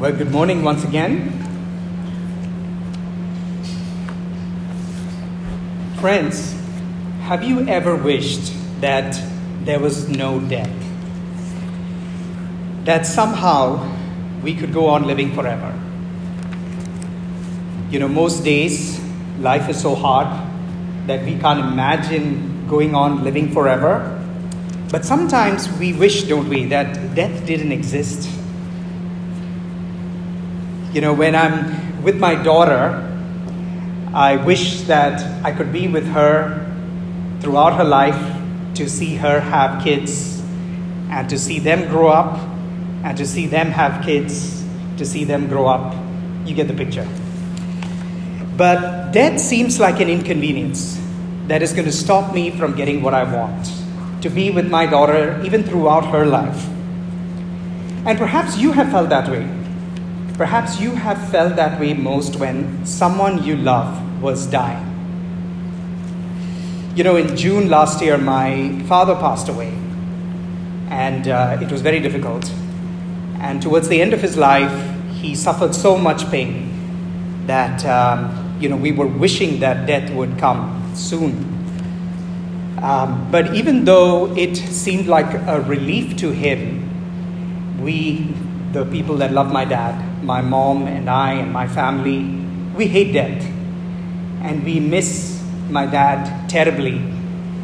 Well, good morning once again. Friends, have you ever wished that there was no death? That somehow we could go on living forever? You know, most days life is so hard that we can't imagine going on living forever. But sometimes we wish, don't we, that death didn't exist. You know, when I'm with my daughter, I wish that I could be with her throughout her life to see her have kids and to see them grow up and to see them have kids, to see them grow up. You get the picture. But death seems like an inconvenience that is going to stop me from getting what I want to be with my daughter even throughout her life. And perhaps you have felt that way. Perhaps you have felt that way most when someone you love was dying. You know, in June last year, my father passed away, and uh, it was very difficult. And towards the end of his life, he suffered so much pain that, um, you know, we were wishing that death would come soon. Um, but even though it seemed like a relief to him, we, the people that love my dad, my mom and I and my family, we hate death. And we miss my dad terribly.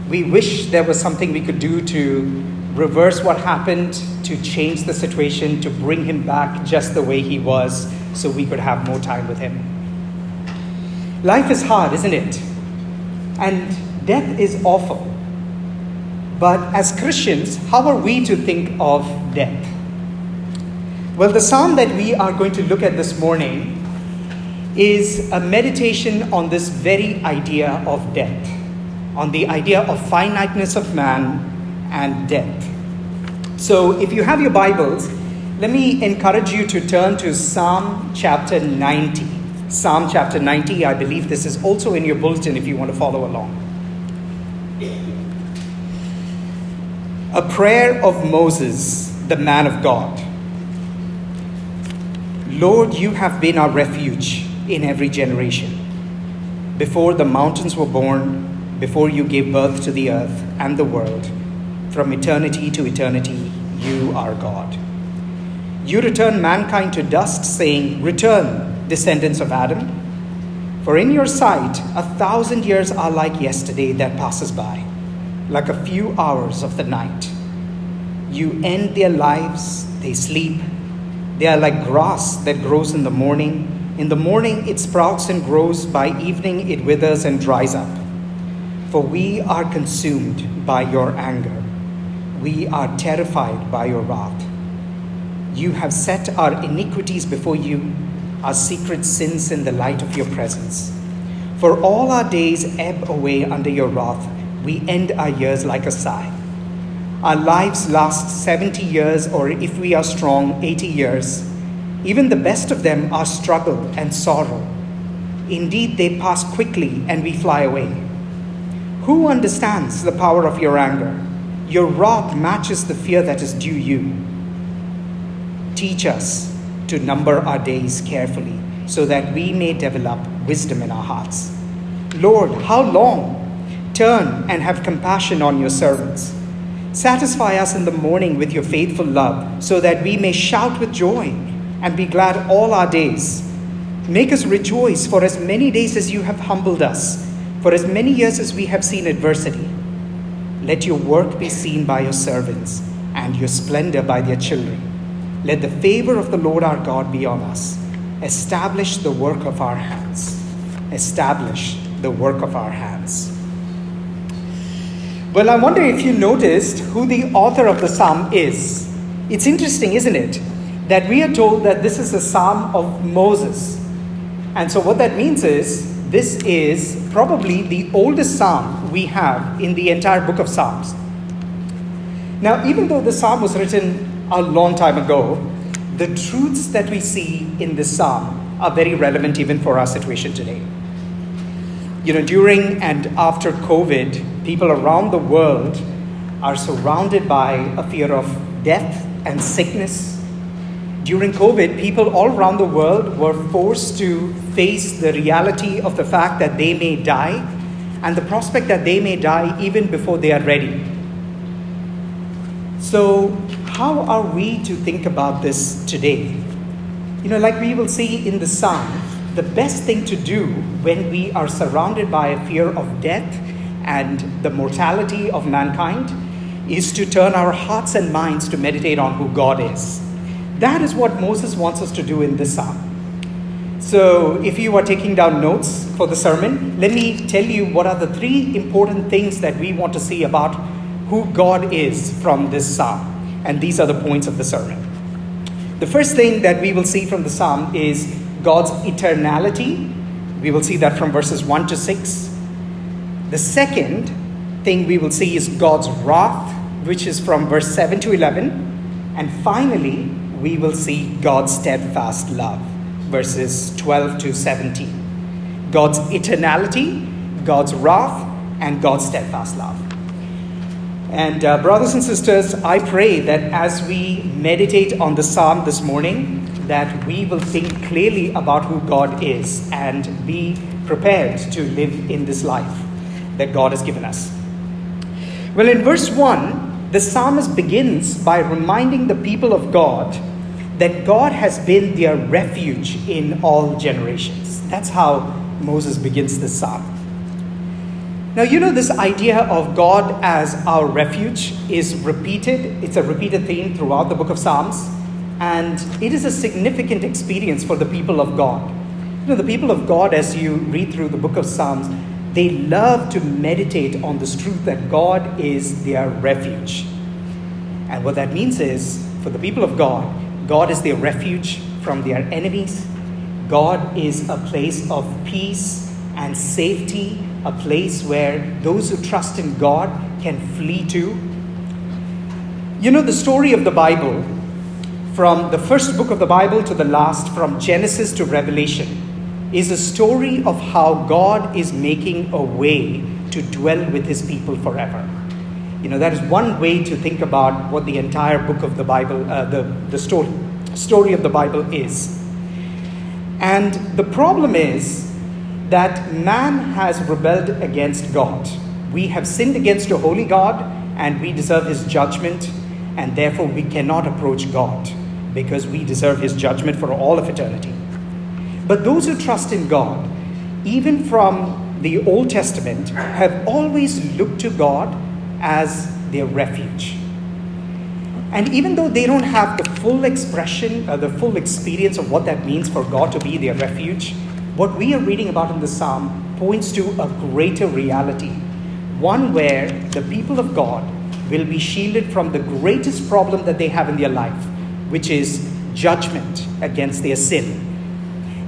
We wish there was something we could do to reverse what happened, to change the situation, to bring him back just the way he was so we could have more time with him. Life is hard, isn't it? And death is awful. But as Christians, how are we to think of death? Well, the psalm that we are going to look at this morning is a meditation on this very idea of death, on the idea of finiteness of man and death. So, if you have your Bibles, let me encourage you to turn to Psalm chapter 90. Psalm chapter 90, I believe this is also in your bulletin if you want to follow along. A prayer of Moses, the man of God. Lord, you have been our refuge in every generation. Before the mountains were born, before you gave birth to the earth and the world, from eternity to eternity, you are God. You return mankind to dust, saying, Return, descendants of Adam. For in your sight, a thousand years are like yesterday that passes by, like a few hours of the night. You end their lives, they sleep they are like grass that grows in the morning. In the morning it sprouts and grows, by evening it withers and dries up. For we are consumed by your anger, we are terrified by your wrath. You have set our iniquities before you, our secret sins in the light of your presence. For all our days ebb away under your wrath, we end our years like a sigh. Our lives last 70 years, or if we are strong, 80 years. Even the best of them are struggle and sorrow. Indeed, they pass quickly and we fly away. Who understands the power of your anger? Your wrath matches the fear that is due you. Teach us to number our days carefully so that we may develop wisdom in our hearts. Lord, how long? Turn and have compassion on your servants. Satisfy us in the morning with your faithful love, so that we may shout with joy and be glad all our days. Make us rejoice for as many days as you have humbled us, for as many years as we have seen adversity. Let your work be seen by your servants, and your splendor by their children. Let the favor of the Lord our God be on us. Establish the work of our hands. Establish the work of our hands. Well, I wonder if you noticed who the author of the psalm is. It's interesting, isn't it? That we are told that this is a psalm of Moses. And so, what that means is this is probably the oldest psalm we have in the entire book of Psalms. Now, even though the psalm was written a long time ago, the truths that we see in this psalm are very relevant even for our situation today. You know, during and after COVID, people around the world are surrounded by a fear of death and sickness. during COVID, people all around the world were forced to face the reality of the fact that they may die and the prospect that they may die even before they are ready. So, how are we to think about this today? You know, like we will see in the psalm, the best thing to do when we are surrounded by a fear of death and the mortality of mankind is to turn our hearts and minds to meditate on who God is. That is what Moses wants us to do in this psalm. So, if you are taking down notes for the sermon, let me tell you what are the three important things that we want to see about who God is from this psalm. And these are the points of the sermon. The first thing that we will see from the psalm is God's eternality. We will see that from verses 1 to 6. The second thing we will see is God's wrath, which is from verse 7 to 11. And finally, we will see God's steadfast love, verses 12 to 17. God's eternality, God's wrath, and God's steadfast love. And, uh, brothers and sisters, I pray that as we meditate on the psalm this morning, that we will think clearly about who God is and be prepared to live in this life that God has given us. Well, in verse 1, the psalmist begins by reminding the people of God that God has been their refuge in all generations. That's how Moses begins this psalm. Now, you know, this idea of God as our refuge is repeated. It's a repeated theme throughout the book of Psalms, and it is a significant experience for the people of God. You know, the people of God, as you read through the book of Psalms, they love to meditate on this truth that God is their refuge. And what that means is, for the people of God, God is their refuge from their enemies. God is a place of peace and safety a place where those who trust in God can flee to. You know, the story of the Bible, from the first book of the Bible to the last, from Genesis to Revelation, is a story of how God is making a way to dwell with his people forever. You know, that is one way to think about what the entire book of the Bible, uh, the, the story, story of the Bible is. And the problem is, that man has rebelled against God. We have sinned against a holy God and we deserve his judgment, and therefore we cannot approach God because we deserve his judgment for all of eternity. But those who trust in God, even from the Old Testament, have always looked to God as their refuge. And even though they don't have the full expression, uh, the full experience of what that means for God to be their refuge, what we are reading about in the psalm points to a greater reality, one where the people of God will be shielded from the greatest problem that they have in their life, which is judgment against their sin.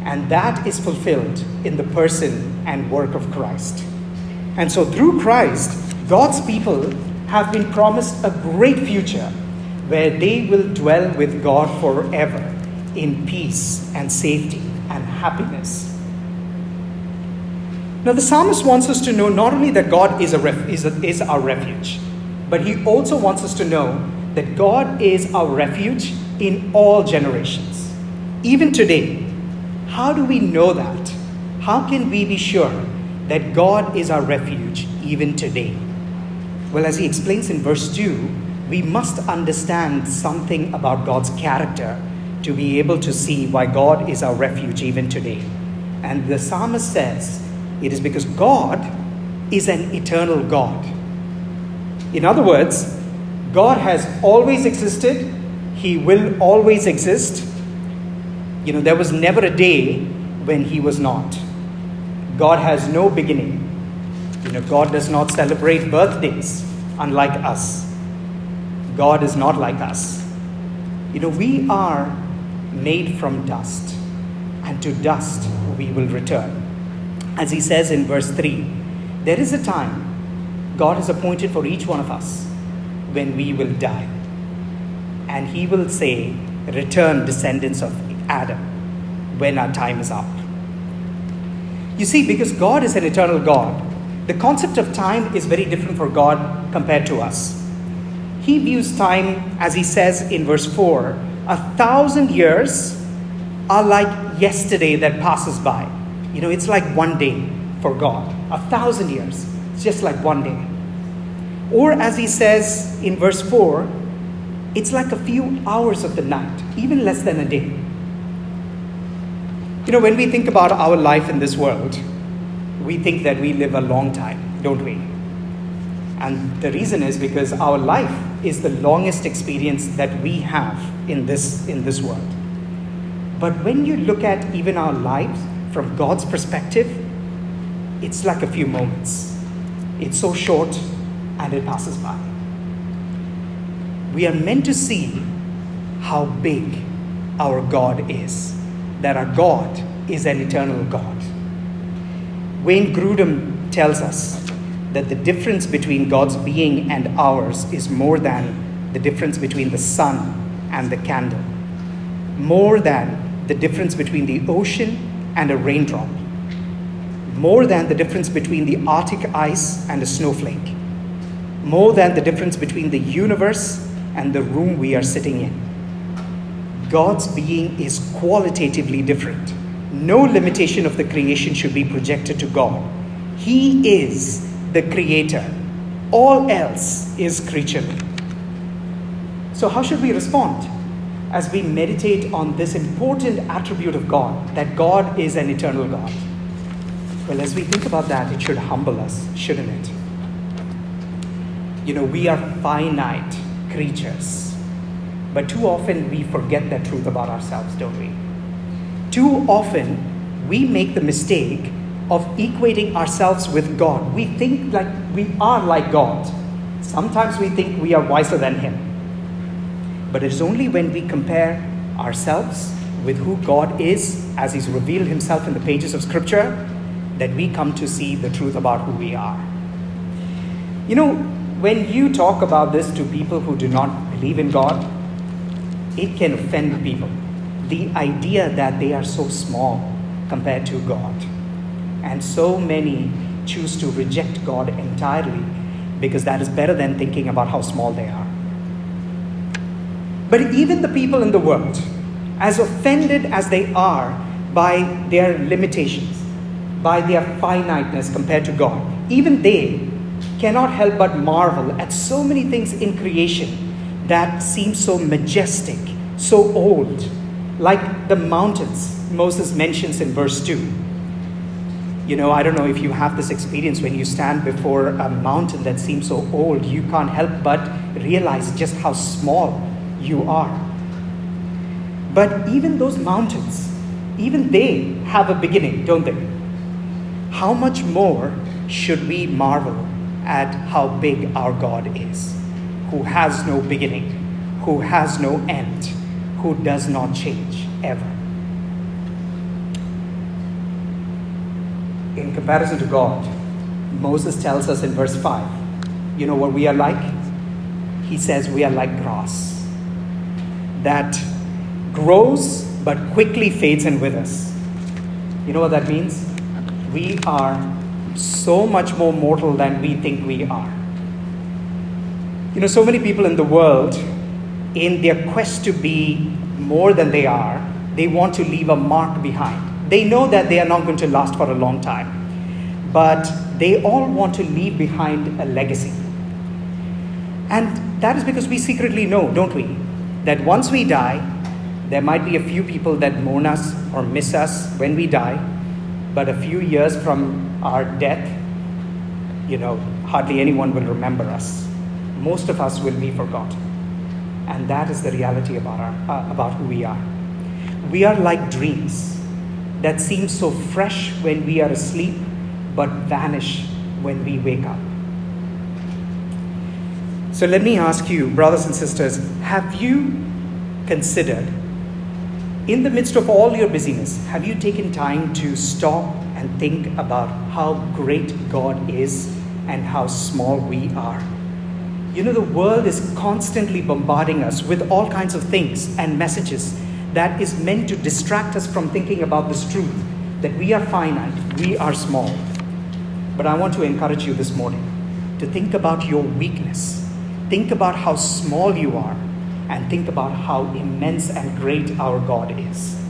And that is fulfilled in the person and work of Christ. And so, through Christ, God's people have been promised a great future where they will dwell with God forever in peace and safety and happiness. Now, the psalmist wants us to know not only that God is, a ref- is, a, is our refuge, but he also wants us to know that God is our refuge in all generations. Even today, how do we know that? How can we be sure that God is our refuge even today? Well, as he explains in verse 2, we must understand something about God's character to be able to see why God is our refuge even today. And the psalmist says, it is because God is an eternal God. In other words, God has always existed, He will always exist. You know, there was never a day when He was not. God has no beginning. You know, God does not celebrate birthdays, unlike us. God is not like us. You know, we are made from dust, and to dust we will return. As he says in verse 3, there is a time God has appointed for each one of us when we will die. And he will say, Return, descendants of Adam, when our time is up. You see, because God is an eternal God, the concept of time is very different for God compared to us. He views time, as he says in verse 4, a thousand years are like yesterday that passes by. You know, it's like one day for God. A thousand years, it's just like one day. Or as he says in verse 4, it's like a few hours of the night, even less than a day. You know, when we think about our life in this world, we think that we live a long time, don't we? And the reason is because our life is the longest experience that we have in this, in this world. But when you look at even our lives from God's perspective, it's like a few moments. It's so short and it passes by. We are meant to see how big our God is, that our God is an eternal God. Wayne Grudem tells us that the difference between God's being and ours is more than the difference between the sun and the candle, more than the difference between the ocean and a raindrop, more than the difference between the Arctic ice and a snowflake, more than the difference between the universe and the room we are sitting in. God's being is qualitatively different. No limitation of the creation should be projected to God. He is the creator, all else is creature. So, how should we respond as we meditate on this important attribute of God, that God is an eternal God? Well, as we think about that, it should humble us, shouldn't it? You know, we are finite creatures, but too often we forget that truth about ourselves, don't we? Too often we make the mistake of equating ourselves with God. We think like we are like God. Sometimes we think we are wiser than Him. But it is only when we compare ourselves with who God is, as He's revealed Himself in the pages of Scripture, that we come to see the truth about who we are. You know, when you talk about this to people who do not believe in God, it can offend people. The idea that they are so small compared to God. And so many choose to reject God entirely because that is better than thinking about how small they are. But even the people in the world, as offended as they are by their limitations, by their finiteness compared to God, even they cannot help but marvel at so many things in creation that seem so majestic, so old, like the mountains Moses mentions in verse 2 you know, I don't know if you have this experience when you stand before a mountain that seems so old, you can't help but realize just how small you are. But even those mountains, even they have a beginning, don't they? How much more should we marvel at how big our God is, who has no beginning, who has no end, who does not change ever? in comparison to God, Moses tells us in verse 5, you know what we are like? He says we are like grass that grows but quickly fades and withers. You know what that means? We are so much more mortal than we think we are. You know, so many people in the world, in their quest to be more than they are, they want to leave a mark behind. They know that they are not going to last for a long time, but they all want to leave behind a legacy. And that is because we secretly know, don't we, that once we die, there might be a few people that mourn us or miss us when we die, but a few years from our death, you know, hardly anyone will remember us. Most of us will be forgotten. And that is the reality about, our, uh, about who we are. We are like dreams that seem so fresh when we are asleep, but vanish when we wake up. So let me ask you, brothers and sisters, have you considered, in the midst of all your busyness, have you taken time to stop and think about how great God is and how small we are? You know, the world is constantly bombarding us with all kinds of things and messages that is meant to distract us from thinking about this truth that we are finite, we are small. But I want to encourage you this morning to think about your weakness. Think about how small you are and think about how immense and great our God is.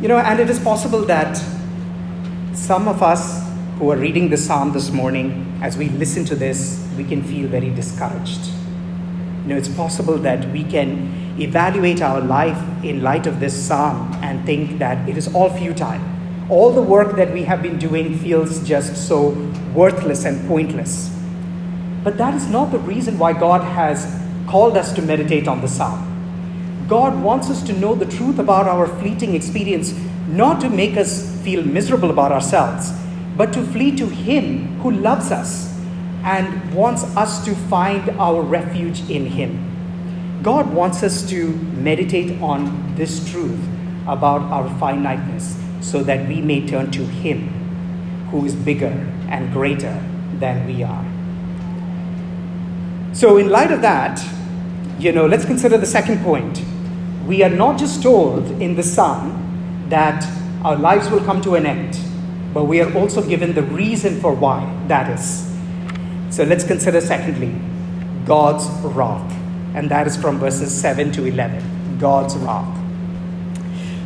You know, and it is possible that some of us who are reading the psalm this morning, as we listen to this, we can feel very discouraged. You know, it's possible that we can evaluate our life in light of this psalm and think that it is all futile. All the work that we have been doing feels just so worthless and pointless. But that is not the reason why God has called us to meditate on the psalm. God wants us to know the truth about our fleeting experience, not to make us feel miserable about ourselves, but to flee to Him who loves us and wants us to find our refuge in Him. God wants us to meditate on this truth about our finiteness so that we may turn to Him who is bigger and greater than we are. So, in light of that, you know, let's consider the second point. We are not just told in the psalm that our lives will come to an end, but we are also given the reason for why that is. So let's consider, secondly, God's wrath. And that is from verses 7 to 11. God's wrath.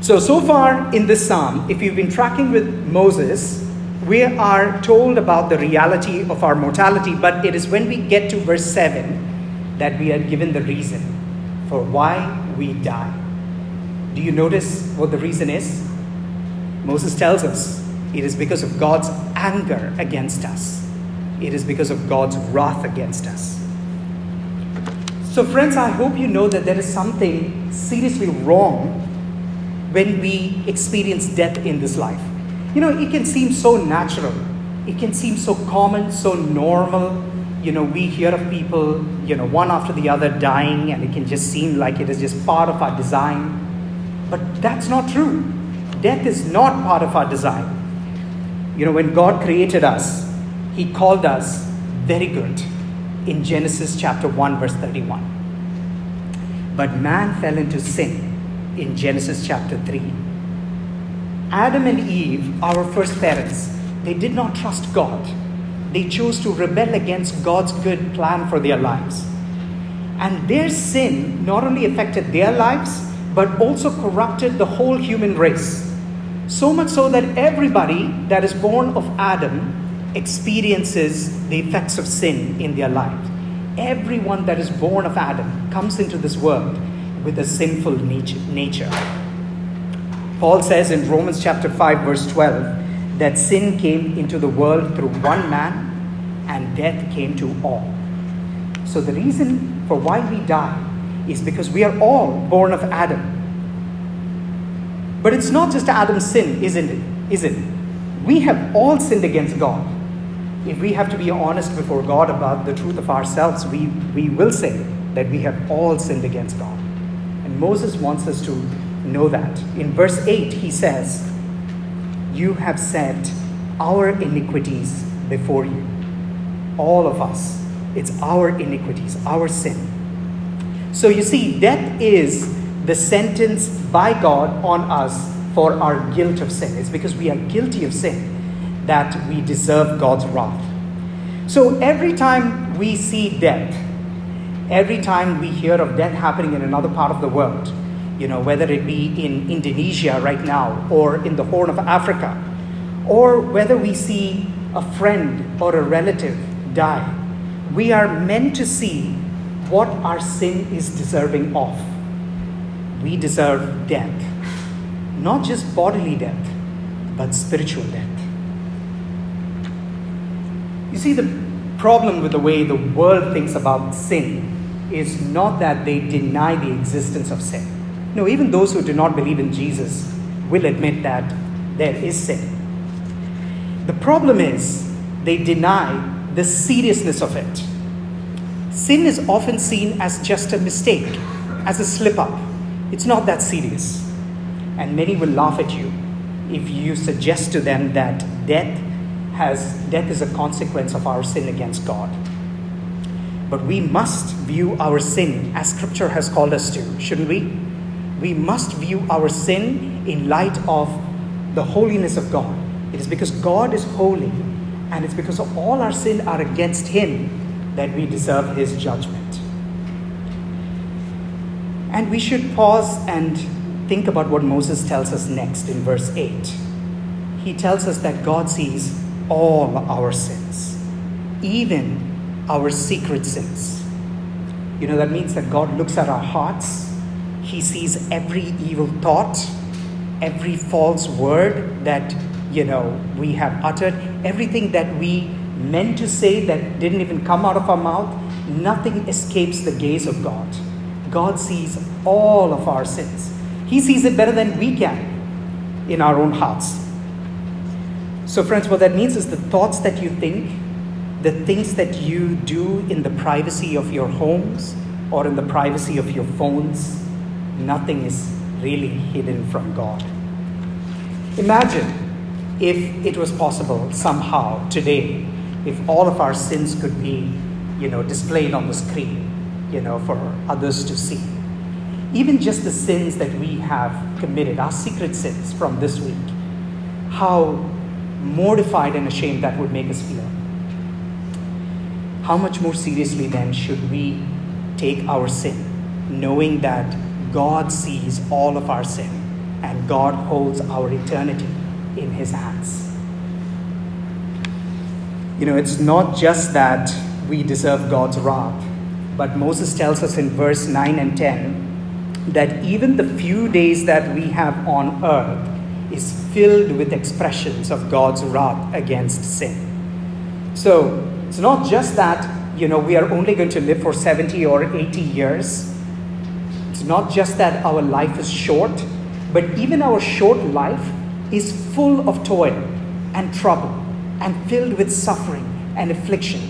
So, so far in this psalm, if you've been tracking with Moses, we are told about the reality of our mortality, but it is when we get to verse 7 that we are given the reason for why we die. Do you notice what the reason is? Moses tells us it is because of God's anger against us, it is because of God's wrath against us. So, friends, I hope you know that there is something seriously wrong when we experience death in this life. You know, it can seem so natural, it can seem so common, so normal. You know, we hear of people, you know, one after the other dying, and it can just seem like it is just part of our design. But that's not true. Death is not part of our design. You know, when God created us, He called us very good in Genesis chapter 1, verse 31. But man fell into sin in Genesis chapter 3. Adam and Eve, our first parents, they did not trust God. They chose to rebel against God's good plan for their lives. And their sin not only affected their lives, but also corrupted the whole human race. So much so that everybody that is born of Adam experiences the effects of sin in their lives. Everyone that is born of Adam comes into this world with a sinful nature. Paul says in Romans chapter 5 verse 12 that sin came into the world through one man and death came to all. So the reason for why we die is because we are all born of Adam. But it's not just Adam's sin, isn't it? Is it? We have all sinned against God. If we have to be honest before God about the truth of ourselves, we, we will say that we have all sinned against God. And Moses wants us to know that. In verse 8, he says, You have set our iniquities before you. All of us. It's our iniquities, our sin. So you see, death is the sentence by God on us for our guilt of sin. It's because we are guilty of sin that we deserve God's wrath. So every time we see death, every time we hear of death happening in another part of the world, you know, whether it be in Indonesia right now or in the Horn of Africa, or whether we see a friend or a relative die, we are meant to see what our sin is deserving of we deserve death. Not just bodily death, but spiritual death. You see, the problem with the way the world thinks about sin is not that they deny the existence of sin. No, even those who do not believe in Jesus will admit that there is sin. The problem is they deny the seriousness of it. Sin is often seen as just a mistake, as a slip up. It's not that serious. And many will laugh at you if you suggest to them that death has death is a consequence of our sin against God. But we must view our sin as scripture has called us to, shouldn't we? We must view our sin in light of the holiness of God. It is because God is holy and it's because of all our sin are against him that we deserve his judgment. And we should pause and think about what Moses tells us next in verse 8. He tells us that God sees all our sins, even our secret sins. You know, that means that God looks at our hearts, He sees every evil thought, every false word that, you know, we have uttered, everything that we meant to say that didn't even come out of our mouth. Nothing escapes the gaze of God. God sees all of our sins. He sees it better than we can in our own hearts. So, friends, what that means is the thoughts that you think, the things that you do in the privacy of your homes or in the privacy of your phones, nothing is really hidden from God. Imagine if it was possible somehow today, if all of our sins could be, you know, displayed on the screen, you know, for others to see. Even just the sins that we have committed, our secret sins from this week, how mortified and ashamed that would make us feel. How much more seriously then should we take our sin, knowing that God sees all of our sin and God holds our eternity in His hands? You know, it's not just that we deserve God's wrath, but Moses tells us in verse 9 and 10 that even the few days that we have on earth is filled with expressions of God's wrath against sin. So it's not just that, you know, we are only going to live for 70 or 80 years. It's not just that our life is short, but even our short life is full of toil and trouble and filled with suffering and affliction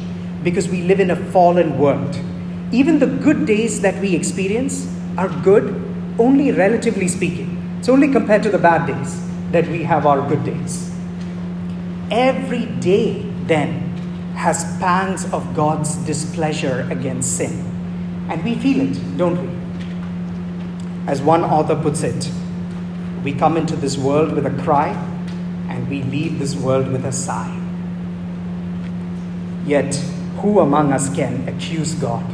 because we live in a fallen world. Even the good days that we experience are good only relatively speaking. It's only compared to the bad days that we have our good days. Every day, then, has pangs of God's displeasure against sin. And we feel it, don't we? As one author puts it, we come into this world with a cry and we leave this world with a sigh. Yet, who among us can accuse God?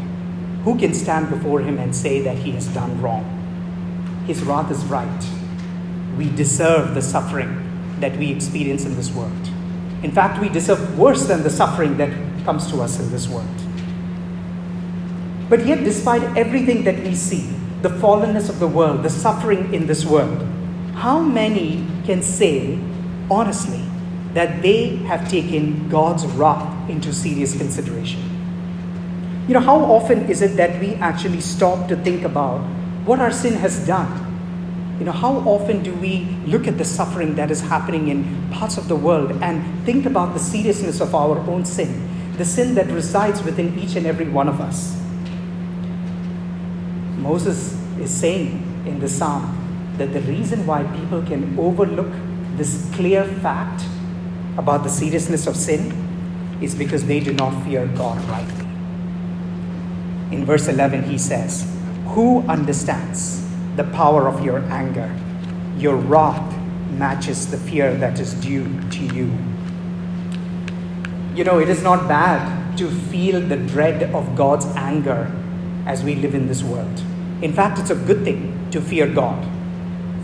Who can stand before Him and say that He has done wrong? His wrath is right. We deserve the suffering that we experience in this world. In fact, we deserve worse than the suffering that comes to us in this world. But yet, despite everything that we see, the fallenness of the world, the suffering in this world, how many can say honestly that they have taken God's wrath into serious consideration? You know, how often is it that we actually stop to think about what our sin has done? You know, how often do we look at the suffering that is happening in parts of the world and think about the seriousness of our own sin, the sin that resides within each and every one of us? Moses is saying in the psalm that the reason why people can overlook this clear fact about the seriousness of sin is because they do not fear God rightly. In verse 11, he says, Who understands the power of your anger? Your wrath matches the fear that is due to you. You know, it is not bad to feel the dread of God's anger as we live in this world. In fact, it's a good thing to fear God.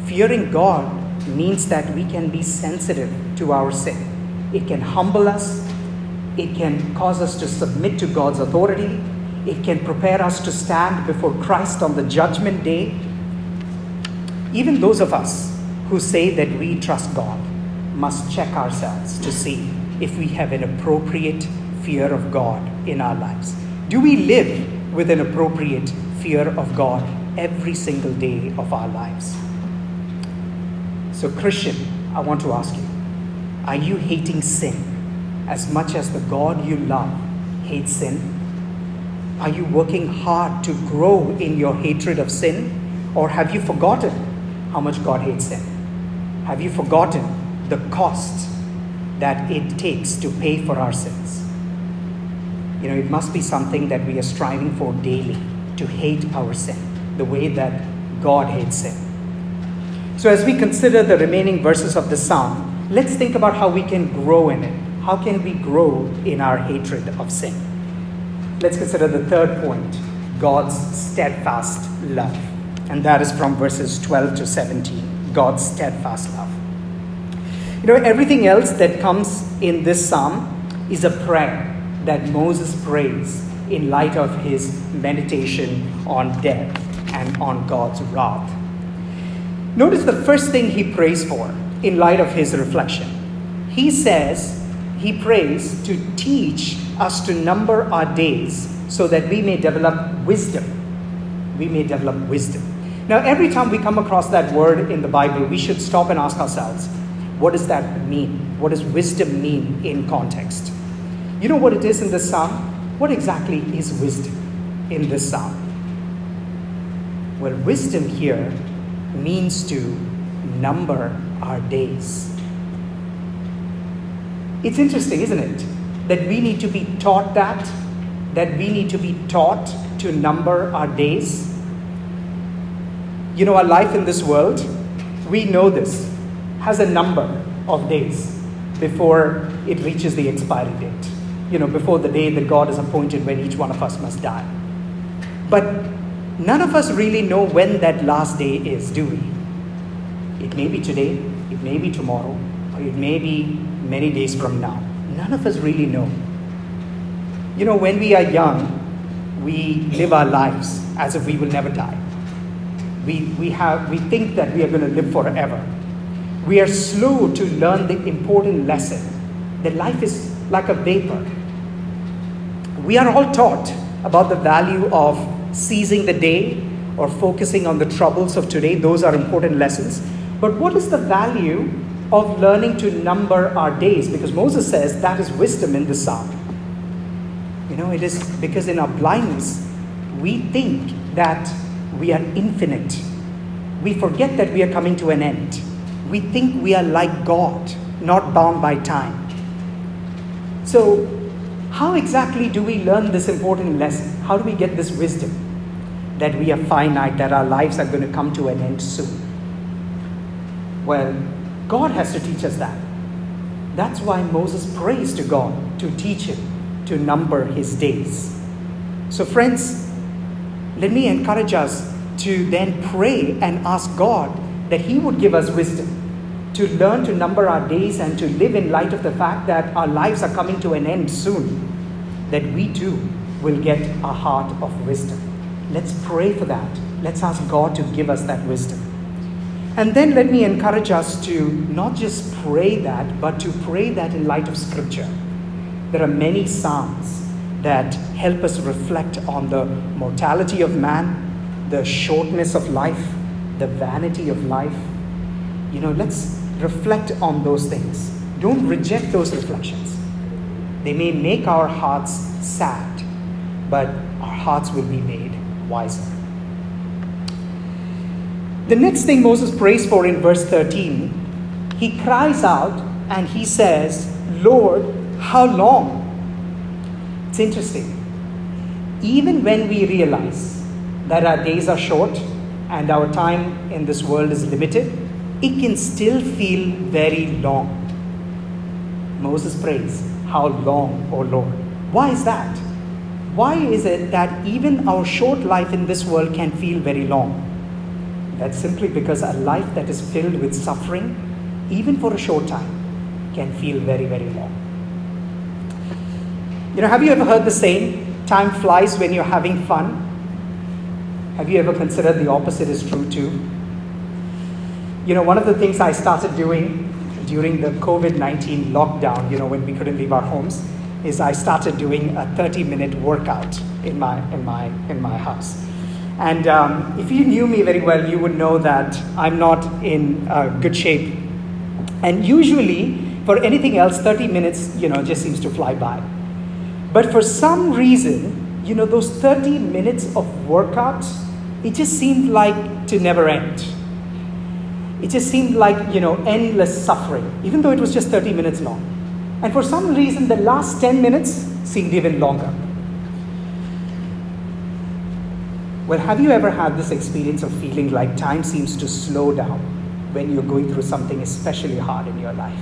Fearing God means that we can be sensitive to our sin. It can humble us, it can cause us to submit to God's authority, it can prepare us to stand before Christ on the judgment day. Even those of us who say that we trust God must check ourselves to see if we have an appropriate fear of God in our lives. Do we live with an appropriate fear of God every single day of our lives? So, Christian, I want to ask you are you hating sin as much as the God you love hates sin? Are you working hard to grow in your hatred of sin? Or have you forgotten how much God hates sin? Have you forgotten the cost that it takes to pay for our sins? You know, it must be something that we are striving for daily to hate our sin the way that God hates sin. So, as we consider the remaining verses of the psalm, let's think about how we can grow in it. How can we grow in our hatred of sin? Let's consider the third point God's steadfast love. And that is from verses 12 to 17 God's steadfast love. You know, everything else that comes in this psalm is a prayer that Moses prays in light of his meditation on death and on God's wrath. Notice the first thing he prays for in light of his reflection. He says, he prays to teach us to number our days so that we may develop wisdom. We may develop wisdom. Now, every time we come across that word in the Bible, we should stop and ask ourselves, what does that mean? What does wisdom mean in context? You know what it is in this psalm? What exactly is wisdom in this psalm? Well, wisdom here means to number our days. It's interesting, isn't it? That we need to be taught that, that we need to be taught to number our days. You know, our life in this world, we know this, has a number of days before it reaches the expiry date you know, before the day that God has appointed when each one of us must die. But none of us really know when that last day is, do we? It may be today, it may be tomorrow, or it may be many days from now. None of us really know. You know, when we are young, we live our lives as if we will never die. We, we, have, we think that we are going to live forever. We are slow to learn the important lesson that life is like a vapor we are all taught about the value of seizing the day or focusing on the troubles of today. Those are important lessons. But what is the value of learning to number our days? Because Moses says that is wisdom in the psalm. You know, it is because in our blindness, we think that we are infinite. We forget that we are coming to an end. We think we are like God, not bound by time. So how exactly do we learn this important lesson? How do we get this wisdom that we are finite, that our lives are going to come to an end soon? Well, God has to teach us that. That's why Moses prays to God to teach him to number his days. So, friends, let me encourage us to then pray and ask God that He would give us wisdom to learn to number our days and to live in light of the fact that our lives are coming to an end soon that we too will get a heart of wisdom. Let's pray for that. Let's ask God to give us that wisdom. And then let me encourage us to not just pray that, but to pray that in light of Scripture. There are many Psalms that help us reflect on the mortality of man, the shortness of life, the vanity of life. You know, let's reflect on those things. Don't reject those reflections. They may make our hearts sad, but our hearts will be made wiser. The next thing Moses prays for in verse 13, he cries out and he says, Lord, how long? It's interesting. Even when we realize that our days are short and our time in this world is limited, it can still feel very long. Moses prays, how long, O Lord? Why is that? Why is it that even our short life in this world can feel very long? That's simply because a life that is filled with suffering, even for a short time, can feel very, very long. You know, have you ever heard the saying, time flies when you're having fun? Have you ever considered the opposite is true too? You know, one of the things I started doing during the COVID 19 lockdown, you know, when we couldn't leave our homes, is I started doing a 30 minute workout in my, in my, in my house. And um, if you knew me very well, you would know that I'm not in uh, good shape. And usually, for anything else, 30 minutes, you know, just seems to fly by. But for some reason, you know, those 30 minutes of workout, it just seemed like to never end it just seemed like, you know, endless suffering, even though it was just 30 minutes long. And for some reason, the last 10 minutes seemed even longer. Well, have you ever had this experience of feeling like time seems to slow down when you're going through something especially hard in your life?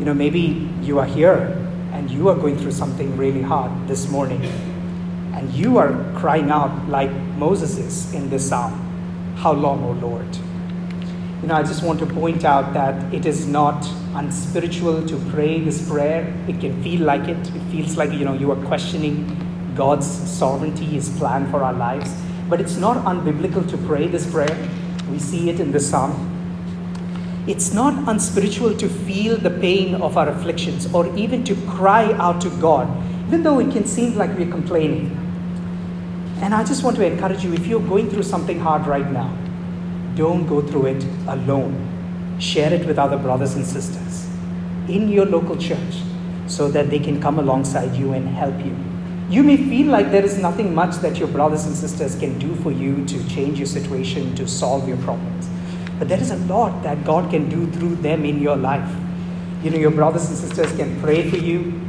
You know, maybe you are here and you are going through something really hard this morning, and you are crying out like Moses is in this psalm How long, O Lord? You know, I just want to point out that it is not unspiritual to pray this prayer. It can feel like it. It feels like, you know, you are questioning God's sovereignty, His plan for our lives. But it's not unbiblical to pray this prayer. We see it in the psalm. It's not unspiritual to feel the pain of our afflictions or even to cry out to God, even though it can seem like we're complaining. And I just want to encourage you if you're going through something hard right now, don't go through it alone. Share it with other brothers and sisters in your local church so that they can come alongside you and help you. You may feel like there is nothing much that your brothers and sisters can do for you to change your situation, to solve your problems. But there is a lot that God can do through them in your life. You know, your brothers and sisters can pray for you,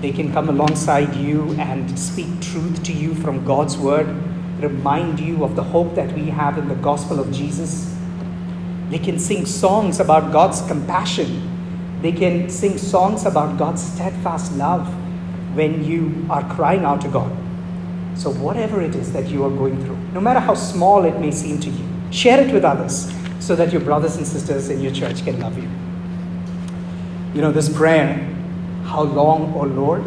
they can come alongside you and speak truth to you from God's word remind you of the hope that we have in the gospel of Jesus. They can sing songs about God's compassion. They can sing songs about God's steadfast love when you are crying out to God. So, whatever it is that you are going through, no matter how small it may seem to you, share it with others so that your brothers and sisters in your church can love you. You know, this prayer, How long, O Lord,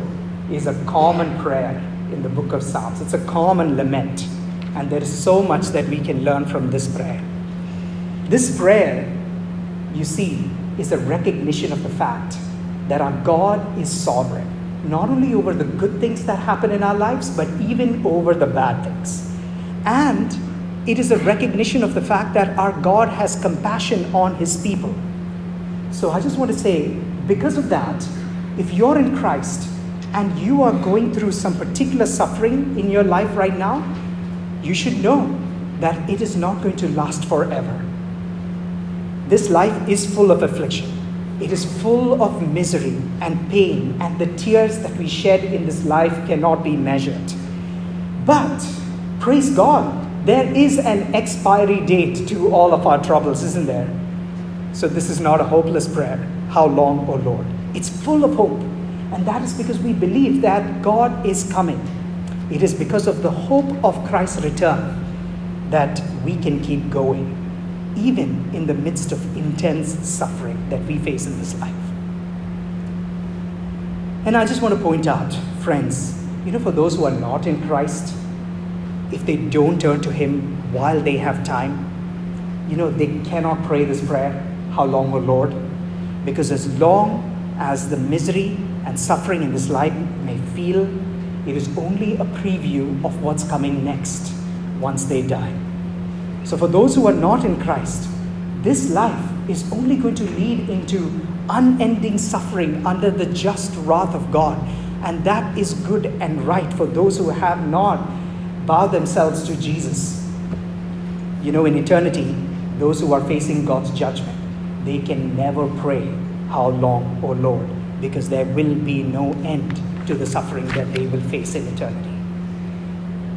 is a common prayer in the book of Psalms. It's a common lament. And there is so much that we can learn from this prayer. This prayer, you see, is a recognition of the fact that our God is sovereign, not only over the good things that happen in our lives, but even over the bad things. And it is a recognition of the fact that our God has compassion on his people. So I just want to say, because of that, if you're in Christ and you are going through some particular suffering in your life right now, you should know that it is not going to last forever. This life is full of affliction. It is full of misery and pain, and the tears that we shed in this life cannot be measured. But, praise God, there is an expiry date to all of our troubles, isn't there? So, this is not a hopeless prayer. How long, O Lord? It's full of hope. And that is because we believe that God is coming. It is because of the hope of Christ's return that we can keep going, even in the midst of intense suffering that we face in this life. And I just want to point out, friends, you know, for those who are not in Christ, if they don't turn to Him while they have time, you know, they cannot pray this prayer, How long, O Lord? Because as long as the misery and suffering in this life may feel it is only a preview of what's coming next once they die. So, for those who are not in Christ, this life is only going to lead into unending suffering under the just wrath of God. And that is good and right for those who have not bowed themselves to Jesus. You know, in eternity, those who are facing God's judgment, they can never pray, How long, O Lord? Because there will be no end to the suffering that they will face in eternity.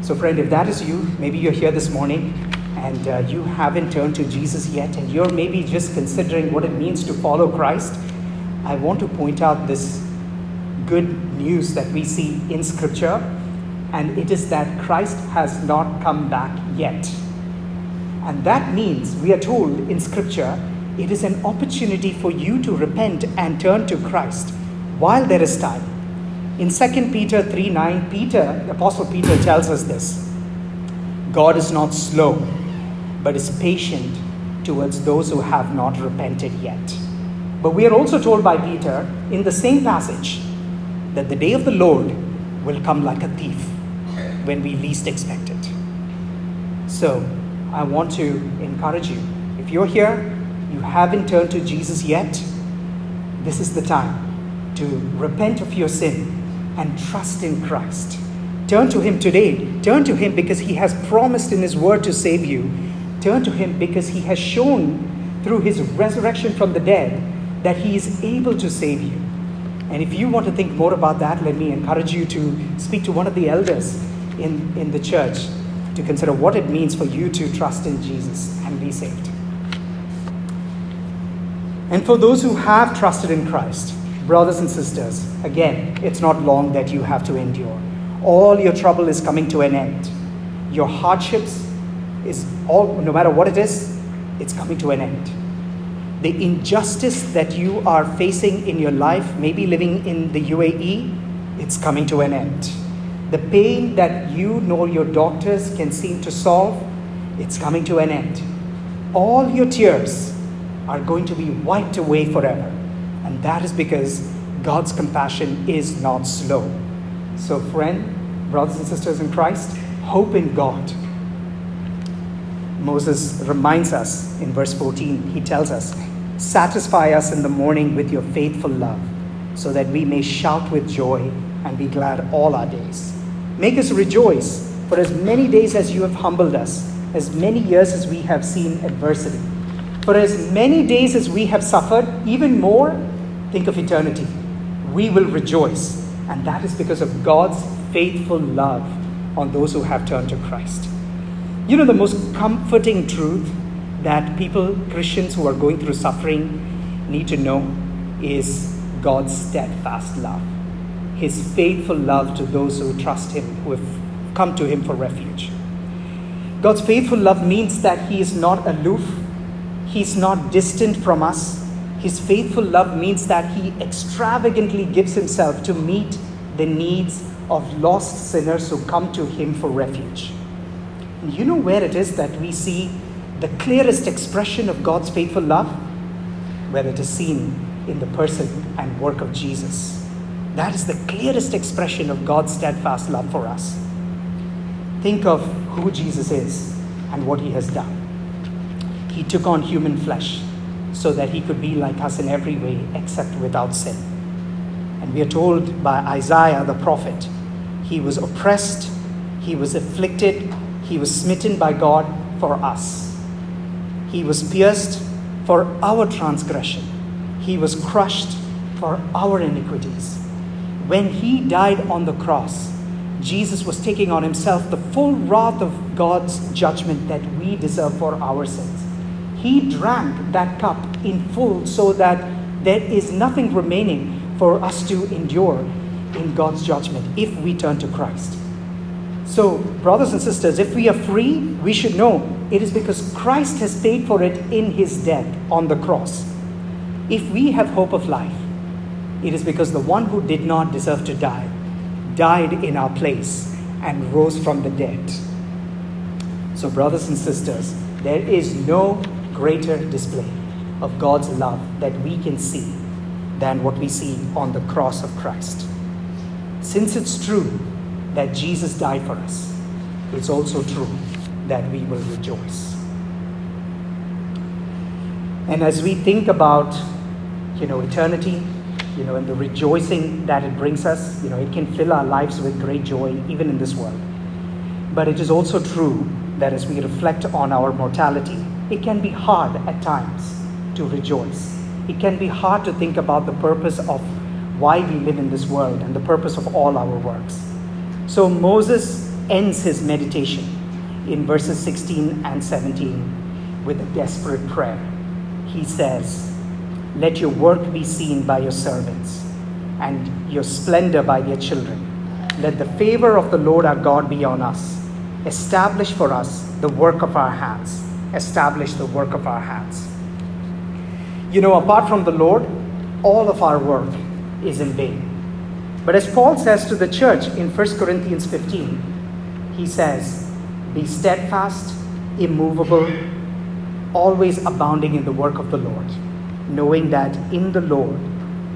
So, friend, if that is you, maybe you're here this morning and uh, you haven't turned to Jesus yet, and you're maybe just considering what it means to follow Christ, I want to point out this good news that we see in Scripture, and it is that Christ has not come back yet. And that means, we are told in Scripture, it is an opportunity for you to repent and turn to Christ while there is time. In 2 Peter 3 9, Peter, the Apostle Peter tells us this God is not slow, but is patient towards those who have not repented yet. But we are also told by Peter in the same passage that the day of the Lord will come like a thief when we least expect it. So I want to encourage you. If you're here, you haven't turned to Jesus yet, this is the time to repent of your sin and trust in Christ. Turn to Him today. Turn to Him because He has promised in His word to save you. Turn to Him because He has shown through His resurrection from the dead that He is able to save you. And if you want to think more about that, let me encourage you to speak to one of the elders in, in the church to consider what it means for you to trust in Jesus and be saved. And for those who have trusted in Christ, Brothers and sisters, again, it's not long that you have to endure. All your trouble is coming to an end. Your hardships, is all, no matter what it is, it's coming to an end. The injustice that you are facing in your life, maybe living in the UAE, it's coming to an end. The pain that you nor your doctors can seem to solve, it's coming to an end. All your tears are going to be wiped away forever. And that is because God's compassion is not slow. So, friend, brothers and sisters in Christ, hope in God. Moses reminds us in verse 14, he tells us, Satisfy us in the morning with your faithful love, so that we may shout with joy and be glad all our days. Make us rejoice for as many days as you have humbled us, as many years as we have seen adversity. For as many days as we have suffered, even more, think of eternity. We will rejoice. And that is because of God's faithful love on those who have turned to Christ. You know, the most comforting truth that people, Christians who are going through suffering, need to know is God's steadfast love his faithful love to those who trust him, who have come to him for refuge. God's faithful love means that he is not aloof, he's not distant from us. His faithful love means that he extravagantly gives himself to meet the needs of lost sinners who come to him for refuge. And you know where it is that we see the clearest expression of God's faithful love? Where it is seen in the person and work of Jesus. That is the clearest expression of God's steadfast love for us. Think of who Jesus is and what he has done. He took on human flesh so that he could be like us in every way except without sin. And we are told by Isaiah the prophet, he was oppressed, he was afflicted, he was smitten by God for us. He was pierced for our transgression, he was crushed for our iniquities when he died on the cross, Jesus was taking on himself the full wrath of God's judgment that we deserve for our sins. He drank that cup in full so that there is nothing remaining for us to endure in God's judgment if we turn to Christ. So, brothers and sisters, if we are free, we should know it is because Christ has paid for it in his death on the cross. If we have hope of life, it is because the one who did not deserve to die died in our place and rose from the dead. So, brothers and sisters, there is no greater display of God's love that we can see than what we see on the cross of Christ. Since it's true that Jesus died for us, it's also true that we will rejoice. And as we think about, you know, eternity, you know, and the rejoicing that it brings us, you know, it can fill our lives with great joy even in this world. But it is also true that as we reflect on our mortality, it can be hard at times to rejoice. It can be hard to think about the purpose of why we live in this world and the purpose of all our works. So Moses ends his meditation in verses 16 and 17 with a desperate prayer. He says, let your work be seen by your servants, and your splendor by their children. Let the favor of the Lord our God be on us. Establish for us the work of our hands. Establish the work of our hands. You know, apart from the Lord, all of our work is in vain. But as Paul says to the church in 1 Corinthians 15, he says, Be steadfast, immovable, always abounding in the work of the Lord knowing that in the Lord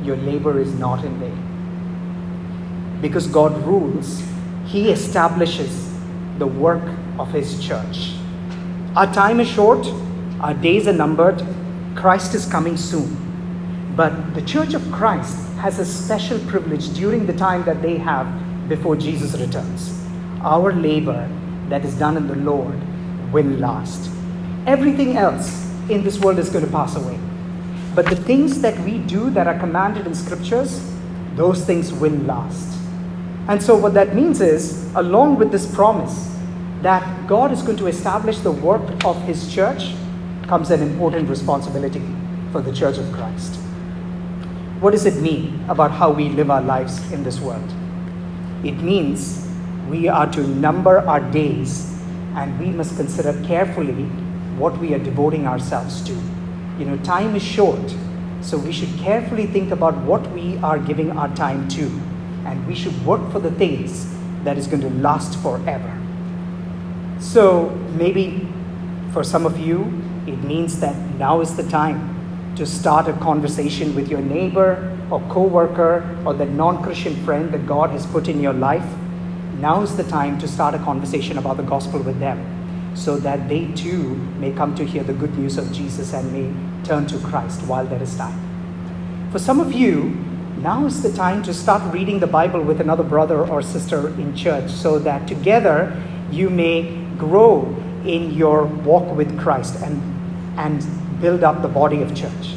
your labor is not in vain. Because God rules, He establishes the work of His church. Our time is short, our days are numbered, Christ is coming soon. But the church of Christ has a special privilege during the time that they have before Jesus returns. Our labor that is done in the Lord will last. Everything else in this world is going to pass away. But the things that we do that are commanded in scriptures, those things will last. And so, what that means is, along with this promise that God is going to establish the work of His church, comes an important responsibility for the church of Christ. What does it mean about how we live our lives in this world? It means we are to number our days and we must consider carefully what we are devoting ourselves to. You know, time is short, so we should carefully think about what we are giving our time to, and we should work for the things that is going to last forever. So maybe for some of you, it means that now is the time to start a conversation with your neighbor or coworker or the non-Christian friend that God has put in your life. Now is the time to start a conversation about the gospel with them so that they too may come to hear the good news of Jesus and may turn to Christ while there is time. For some of you, now is the time to start reading the Bible with another brother or sister in church so that together you may grow in your walk with Christ and, and build up the body of church.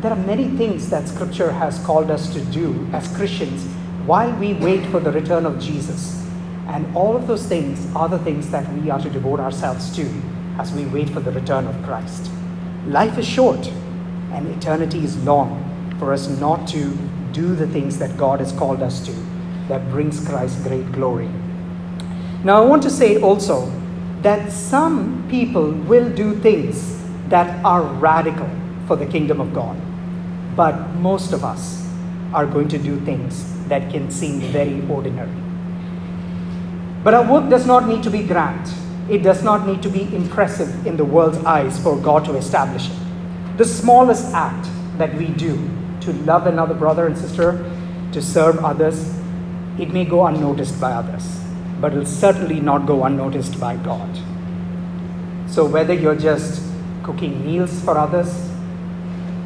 There are many things that Scripture has called us to do as Christians while we wait for the return of Jesus. And all of those things are the things that we are to devote ourselves to as we wait for the return of Christ. Life is short and eternity is long for us not to do the things that God has called us to that brings Christ great glory. Now, I want to say also that some people will do things that are radical for the kingdom of God, but most of us are going to do things that can seem very ordinary. But our work does not need to be grand. It does not need to be impressive in the world's eyes for God to establish it. The smallest act that we do to love another brother and sister, to serve others, it may go unnoticed by others, but it'll certainly not go unnoticed by God. So, whether you're just cooking meals for others,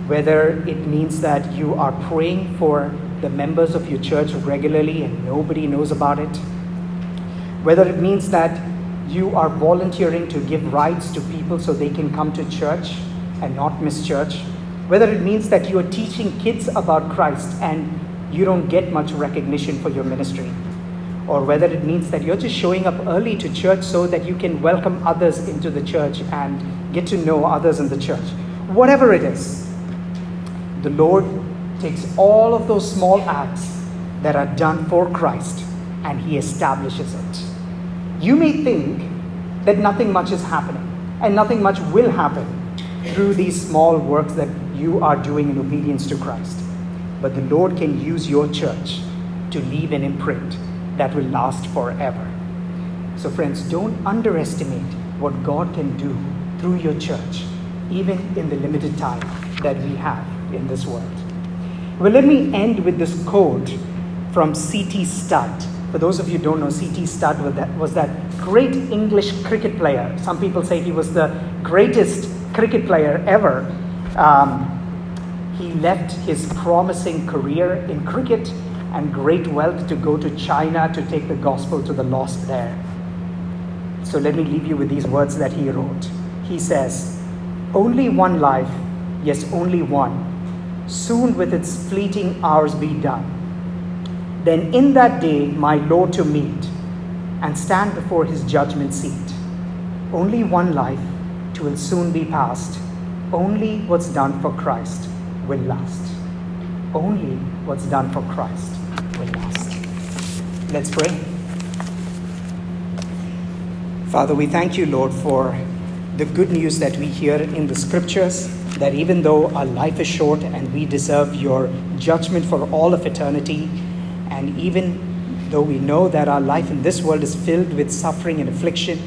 whether it means that you are praying for the members of your church regularly and nobody knows about it, whether it means that you are volunteering to give rides to people so they can come to church and not miss church, whether it means that you are teaching kids about Christ and you don't get much recognition for your ministry, or whether it means that you're just showing up early to church so that you can welcome others into the church and get to know others in the church. Whatever it is, the Lord takes all of those small acts that are done for Christ and He establishes it. You may think that nothing much is happening and nothing much will happen through these small works that you are doing in obedience to Christ. But the Lord can use your church to leave an imprint that will last forever. So, friends, don't underestimate what God can do through your church, even in the limited time that we have in this world. Well, let me end with this quote from C.T. Studd. For those of you who don't know, C.T. Studd was that, was that great English cricket player. Some people say he was the greatest cricket player ever. Um, he left his promising career in cricket and great wealth to go to China to take the gospel to the lost there. So let me leave you with these words that he wrote. He says, Only one life, yes, only one, soon with its fleeting hours be done. Then in that day my Lord to meet and stand before his judgment seat. Only one life, will soon be past. Only what's done for Christ will last. Only what's done for Christ will last. Let's pray. Father, we thank you, Lord, for the good news that we hear in the scriptures that even though our life is short and we deserve your judgment for all of eternity, and even though we know that our life in this world is filled with suffering and affliction,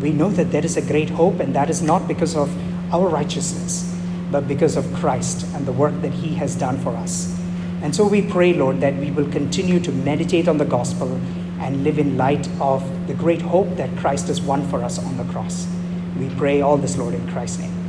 we know that there is a great hope, and that is not because of our righteousness, but because of Christ and the work that He has done for us. And so we pray, Lord, that we will continue to meditate on the gospel and live in light of the great hope that Christ has won for us on the cross. We pray all this, Lord, in Christ's name.